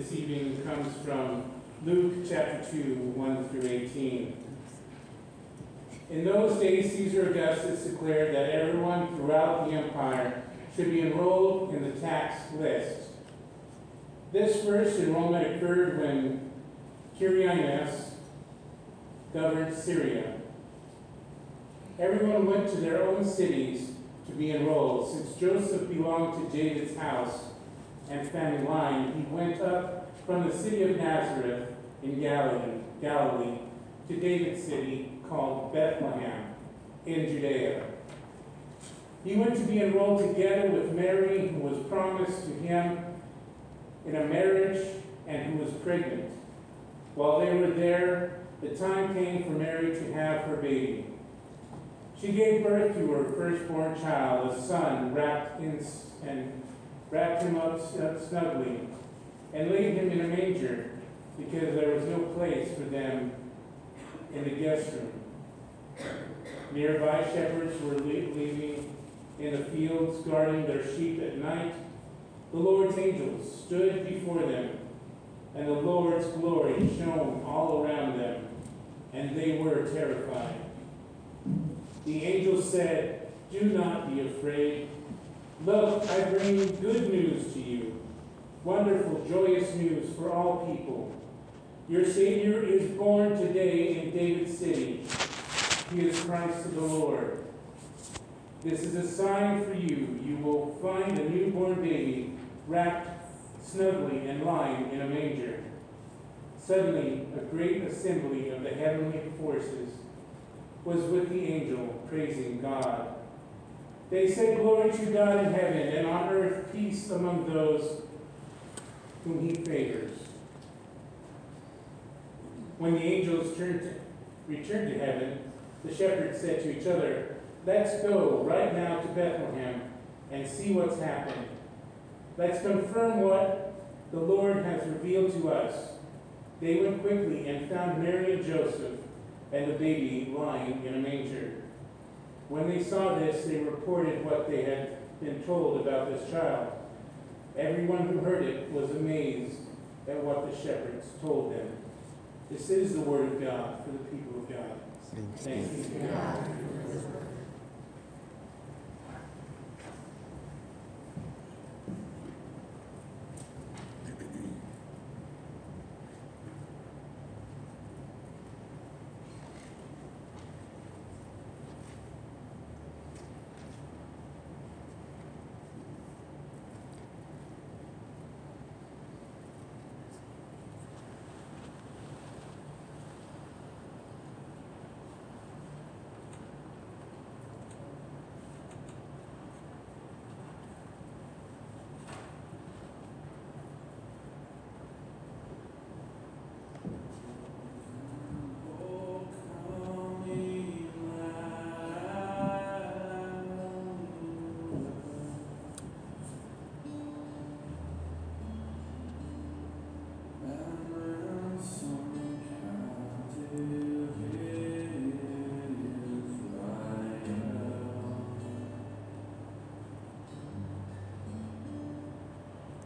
This evening comes from Luke chapter 2, 1 through 18. In those days, Caesar Augustus declared that everyone throughout the empire should be enrolled in the tax list. This first enrollment occurred when Quirinius governed Syria. Everyone went to their own cities to be enrolled. Since Joseph belonged to David's house and family line, he went up from the city of Nazareth in Galilee, Galilee to David's city called Bethlehem in Judea. He went to be enrolled together with Mary, who was promised to him in a marriage and who was pregnant. While they were there, the time came for Mary to have her baby. She gave birth to her firstborn child, a son, wrapped in and wrapped him up snugly, and laid him in a manger, because there was no place for them in the guest room. Nearby shepherds were leaving in the fields, guarding their sheep at night. The Lord's angels stood before them, and the Lord's glory shone all around them, and they were terrified. The angel said, Do not be afraid. Look, I bring you good news to you, wonderful, joyous news for all people. Your Savior is born today in David's city. He is Christ the Lord. This is a sign for you. You will find a newborn baby wrapped snugly and lying in a manger. Suddenly, a great assembly of the heavenly forces was with the angel, praising God. They said, Glory to God in heaven, and on earth peace among those whom he favors. When the angels turned to, returned to heaven, the shepherds said to each other, Let's go right now to Bethlehem and see what's happened. Let's confirm what the Lord has revealed to us. They went quickly and found Mary and Joseph and the baby lying in a manger. When they saw this, they reported what they had been told about this child. Everyone who heard it was amazed at what the shepherds told them. This is the word of God for the people of God. Thanks be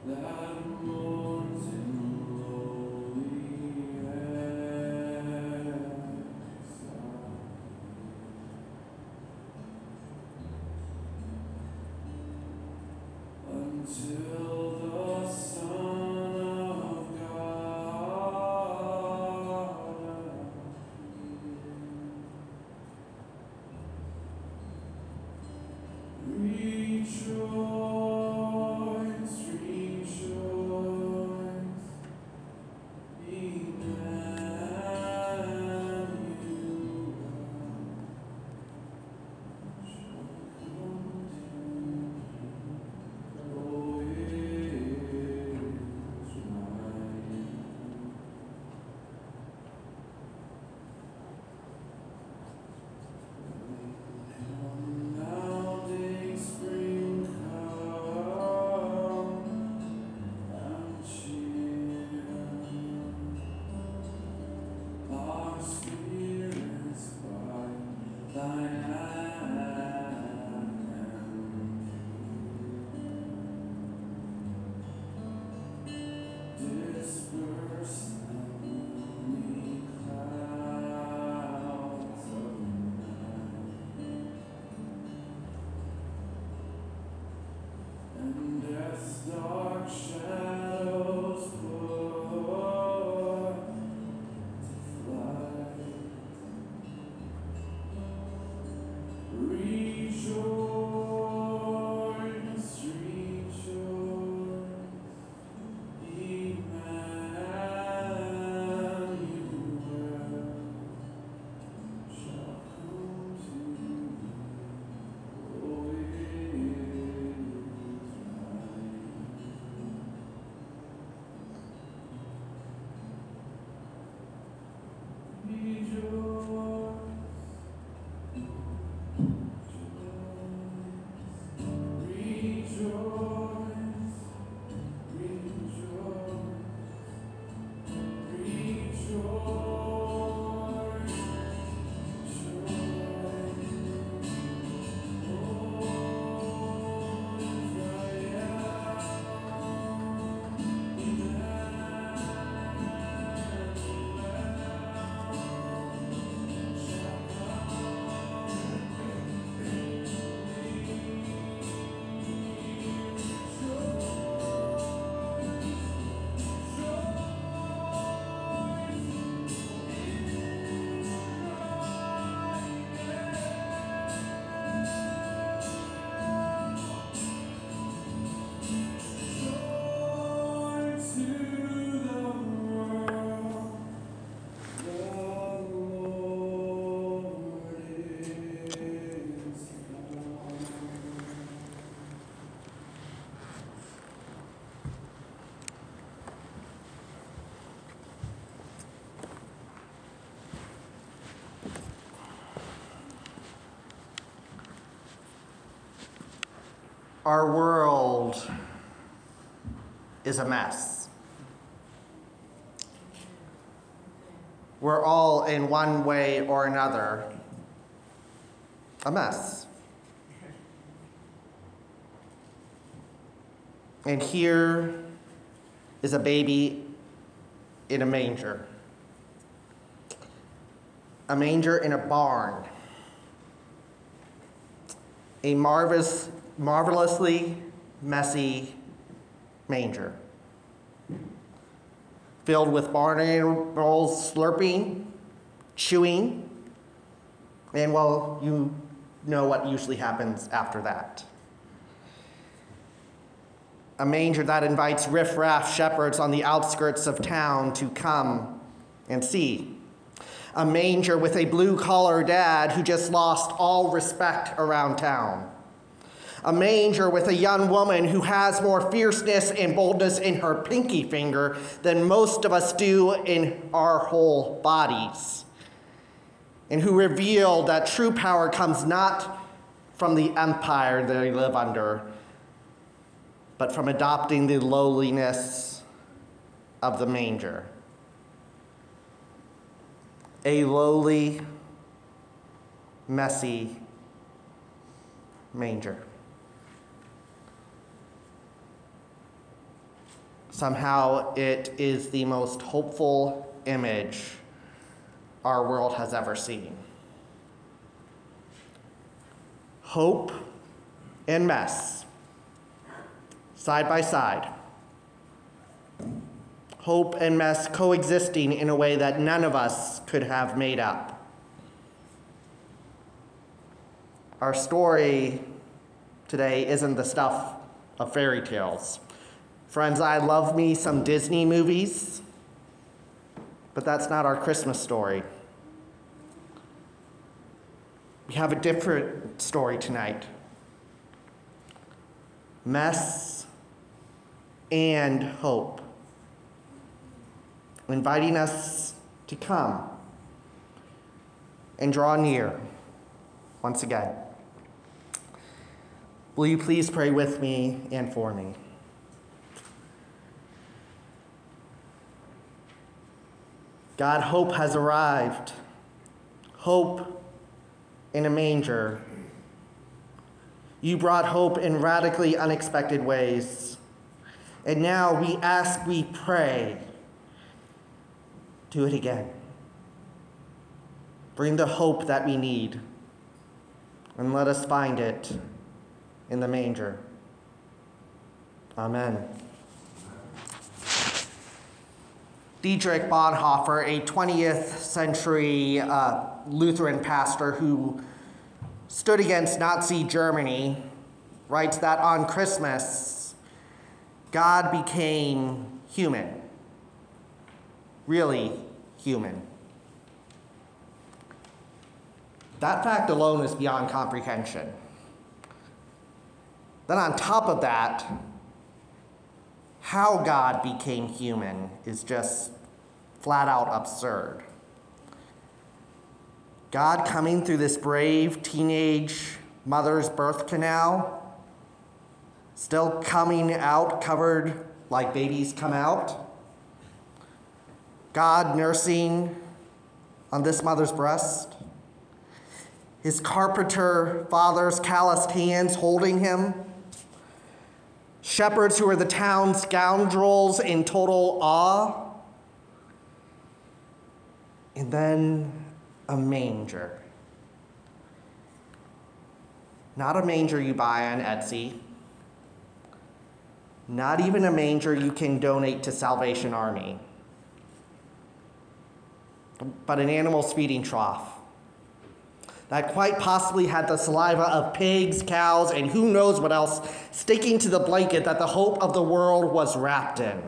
Thy Our world is a mess. We're all, in one way or another, a mess. And here is a baby in a manger, a manger in a barn, a marvelous, marvelously messy manger filled with barn animals slurping, chewing, and well, you know what usually happens after that. A manger that invites riffraff shepherds on the outskirts of town to come and see. A manger with a blue collar dad who just lost all respect around town a manger with a young woman who has more fierceness and boldness in her pinky finger than most of us do in our whole bodies, and who revealed that true power comes not from the empire they live under, but from adopting the lowliness of the manger. A lowly, messy manger. Somehow, it is the most hopeful image our world has ever seen. Hope and mess, side by side. Hope and mess coexisting in a way that none of us could have made up. Our story today isn't the stuff of fairy tales. Friends, I love me some Disney movies, but that's not our Christmas story. We have a different story tonight mess and hope, inviting us to come and draw near once again. Will you please pray with me and for me? God, hope has arrived. Hope in a manger. You brought hope in radically unexpected ways. And now we ask, we pray, do it again. Bring the hope that we need, and let us find it in the manger. Amen. Dietrich Bonhoeffer, a 20th century uh, Lutheran pastor who stood against Nazi Germany, writes that on Christmas, God became human, really human. That fact alone is beyond comprehension. Then, on top of that, how God became human is just flat out absurd. God coming through this brave teenage mother's birth canal, still coming out covered like babies come out. God nursing on this mother's breast. His carpenter father's calloused hands holding him shepherds who are the town scoundrels in total awe, and then a manger. Not a manger you buy on Etsy, not even a manger you can donate to Salvation Army, but an animal's feeding trough that quite possibly had the saliva of pigs, cows, and who knows what else sticking to the blanket that the hope of the world was wrapped in.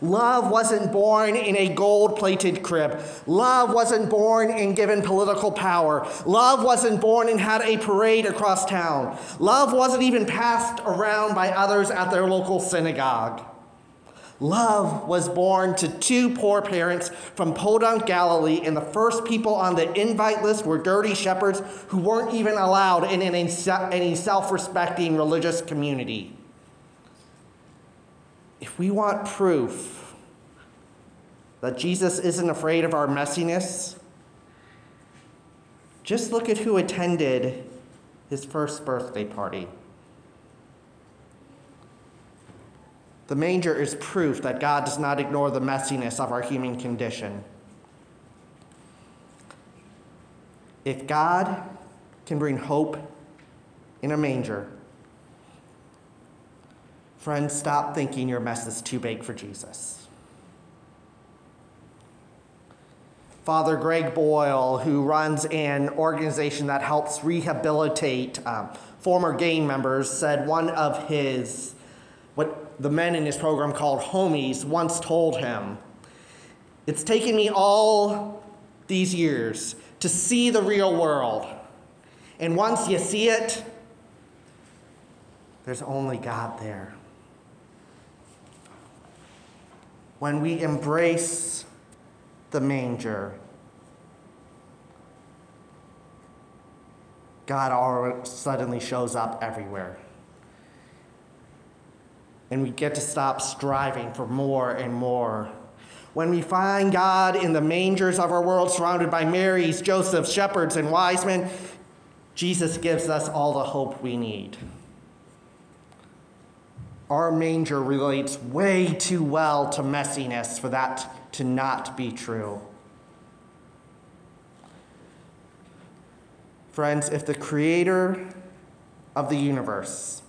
Love wasn't born in a gold plated crib. Love wasn't born and given political power. Love wasn't born and had a parade across town. Love wasn't even passed around by others at their local synagogue. Love was born to two poor parents from Podunk, Galilee, and the first people on the invite list were dirty shepherds who weren't even allowed in any self respecting religious community. If we want proof that Jesus isn't afraid of our messiness, just look at who attended his first birthday party. The manger is proof that God does not ignore the messiness of our human condition. If God can bring hope in a manger, friends, stop thinking your mess is too big for Jesus. Father Greg Boyle, who runs an organization that helps rehabilitate um, former gang members, said one of his, the men in his program called homies, once told him, It's taken me all these years to see the real world. And once you see it, there's only God there. When we embrace the manger, God all suddenly shows up everywhere. And we get to stop striving for more and more. When we find God in the mangers of our world, surrounded by Marys, Josephs, shepherds, and wise men, Jesus gives us all the hope we need. Our manger relates way too well to messiness for that to not be true. Friends, if the creator of the universe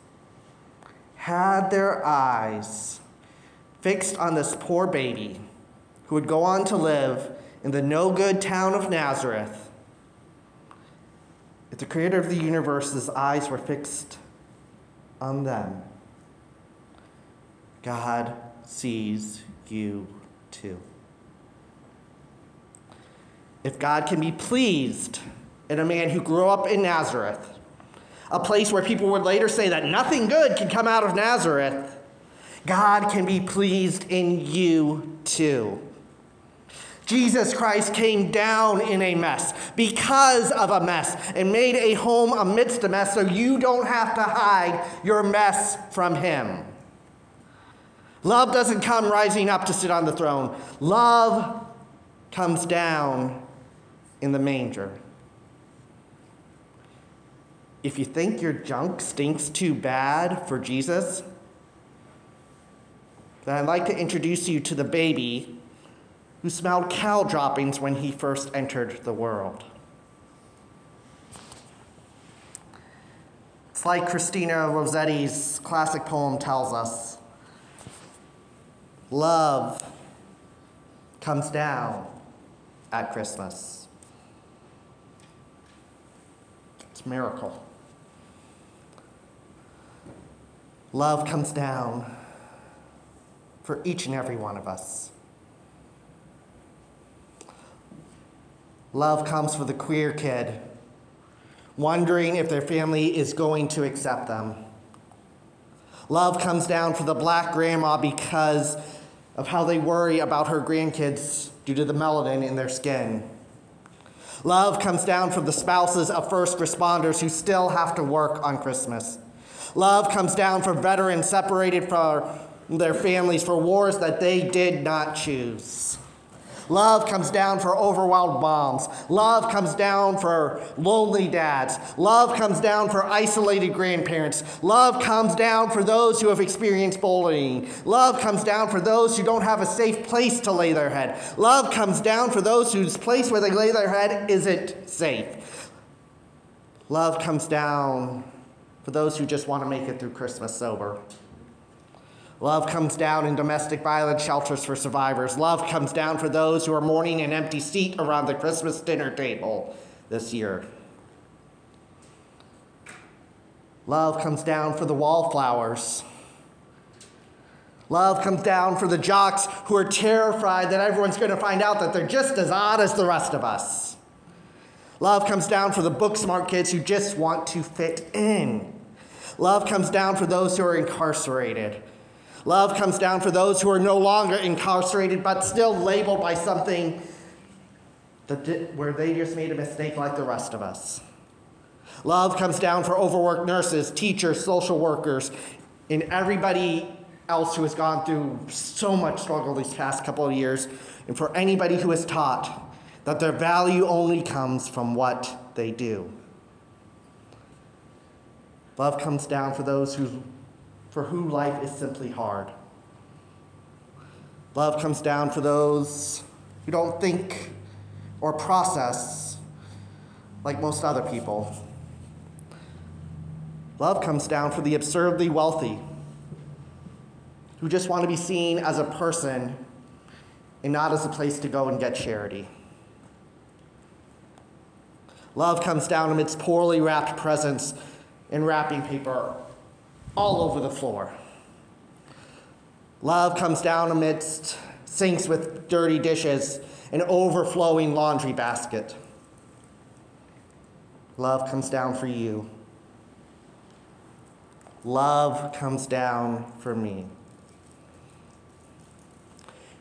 had their eyes fixed on this poor baby who would go on to live in the no good town of Nazareth, if the creator of the universe's eyes were fixed on them, God sees you too. If God can be pleased in a man who grew up in Nazareth, a place where people would later say that nothing good can come out of Nazareth, God can be pleased in you too. Jesus Christ came down in a mess because of a mess and made a home amidst a mess so you don't have to hide your mess from Him. Love doesn't come rising up to sit on the throne, love comes down in the manger. If you think your junk stinks too bad for Jesus, then I'd like to introduce you to the baby who smelled cow droppings when he first entered the world. It's like Christina Rossetti's classic poem tells us love comes down at Christmas. It's a miracle. Love comes down for each and every one of us. Love comes for the queer kid, wondering if their family is going to accept them. Love comes down for the black grandma because of how they worry about her grandkids due to the melanin in their skin. Love comes down for the spouses of first responders who still have to work on Christmas. Love comes down for veterans separated from their families for wars that they did not choose. Love comes down for overwhelmed moms. Love comes down for lonely dads. Love comes down for isolated grandparents. Love comes down for those who have experienced bullying. Love comes down for those who don't have a safe place to lay their head. Love comes down for those whose place where they lay their head isn't safe. Love comes down for those who just want to make it through Christmas sober. Love comes down in domestic violence shelters for survivors. Love comes down for those who are mourning an empty seat around the Christmas dinner table this year. Love comes down for the wallflowers. Love comes down for the jocks who are terrified that everyone's going to find out that they're just as odd as the rest of us. Love comes down for the book smart kids who just want to fit in. Love comes down for those who are incarcerated. Love comes down for those who are no longer incarcerated but still labeled by something that where they just made a mistake like the rest of us. Love comes down for overworked nurses, teachers, social workers, and everybody else who has gone through so much struggle these past couple of years, and for anybody who is taught that their value only comes from what they do. Love comes down for those who, for whom life is simply hard. Love comes down for those who don't think or process like most other people. Love comes down for the absurdly wealthy who just want to be seen as a person and not as a place to go and get charity. Love comes down amidst poorly wrapped presents and wrapping paper all over the floor. Love comes down amidst sinks with dirty dishes and overflowing laundry basket. Love comes down for you. Love comes down for me.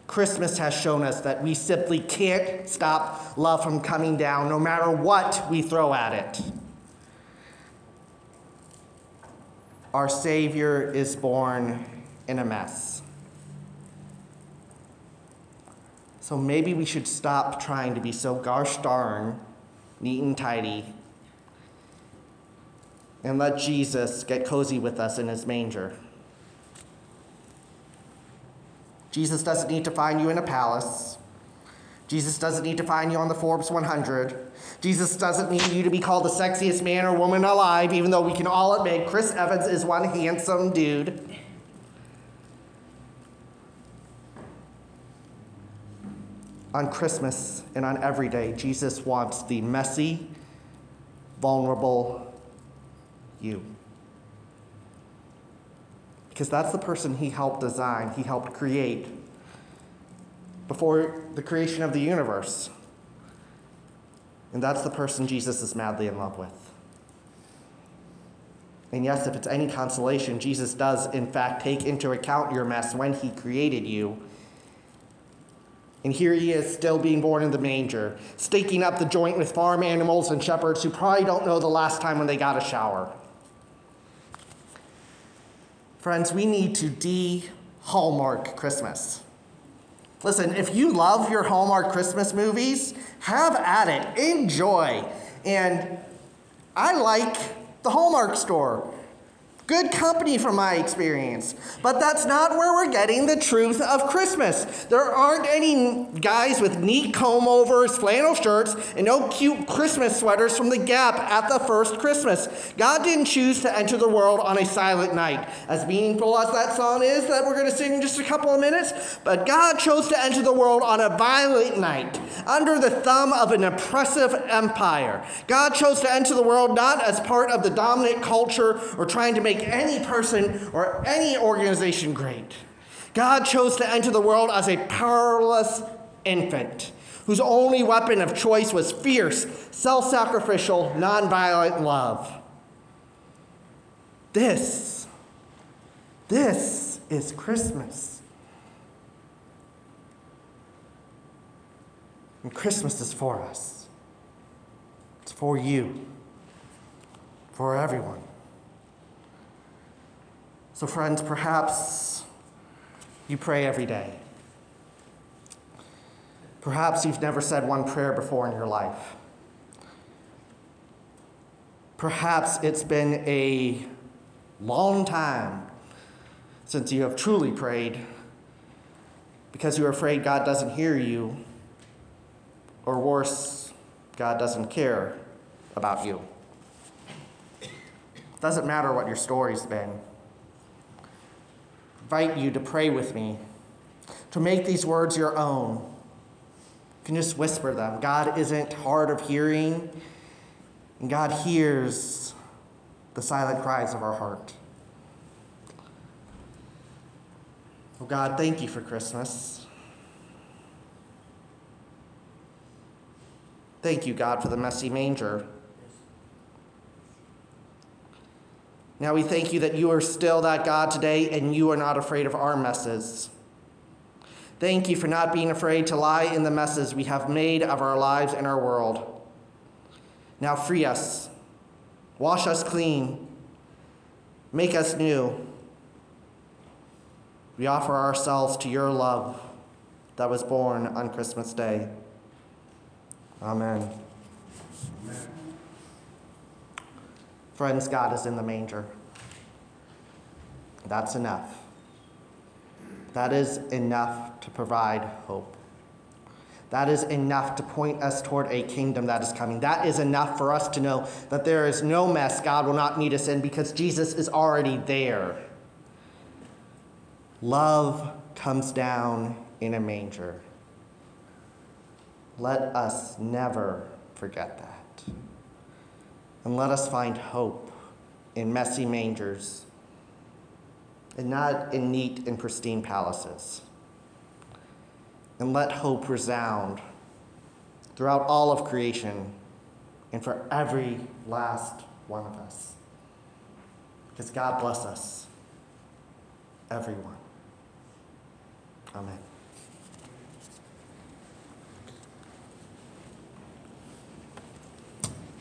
Christmas has shown us that we simply can't stop love from coming down no matter what we throw at it. Our Savior is born in a mess. So maybe we should stop trying to be so gosh darn neat and tidy and let Jesus get cozy with us in his manger. Jesus doesn't need to find you in a palace. Jesus doesn't need to find you on the Forbes 100. Jesus doesn't need you to be called the sexiest man or woman alive, even though we can all admit Chris Evans is one handsome dude. On Christmas and on every day, Jesus wants the messy, vulnerable you. Because that's the person he helped design, he helped create before the creation of the universe. And that's the person Jesus is madly in love with. And yes, if it's any consolation, Jesus does, in fact, take into account your mess when he created you. And here he is, still being born in the manger, staking up the joint with farm animals and shepherds who probably don't know the last time when they got a shower. Friends, we need to de Hallmark Christmas. Listen, if you love your Hallmark Christmas movies, have at it, enjoy. And I like the Hallmark store. Good company from my experience. But that's not where we're getting the truth of Christmas. There aren't any guys with neat comb overs, flannel shirts, and no cute Christmas sweaters from the Gap at the first Christmas. God didn't choose to enter the world on a silent night. As meaningful as that song is that we're going to sing in just a couple of minutes, but God chose to enter the world on a violent night under the thumb of an oppressive empire. God chose to enter the world not as part of the dominant culture or trying to make any person or any organization great. God chose to enter the world as a powerless infant whose only weapon of choice was fierce, self sacrificial, nonviolent love. This, this is Christmas. And Christmas is for us, it's for you, for everyone. So, friends, perhaps you pray every day. Perhaps you've never said one prayer before in your life. Perhaps it's been a long time since you have truly prayed because you're afraid God doesn't hear you, or worse, God doesn't care about you. It doesn't matter what your story's been invite you to pray with me, to make these words your own. You can just whisper them. God isn't hard of hearing, and God hears the silent cries of our heart. Oh God, thank you for Christmas. Thank you, God, for the messy manger. Now we thank you that you are still that God today and you are not afraid of our messes. Thank you for not being afraid to lie in the messes we have made of our lives and our world. Now free us, wash us clean, make us new. We offer ourselves to your love that was born on Christmas Day. Amen. Friends, God is in the manger. That's enough. That is enough to provide hope. That is enough to point us toward a kingdom that is coming. That is enough for us to know that there is no mess God will not meet us in because Jesus is already there. Love comes down in a manger. Let us never forget that. And let us find hope in messy mangers and not in neat and pristine palaces. And let hope resound throughout all of creation and for every last one of us. Because God bless us, everyone. Amen.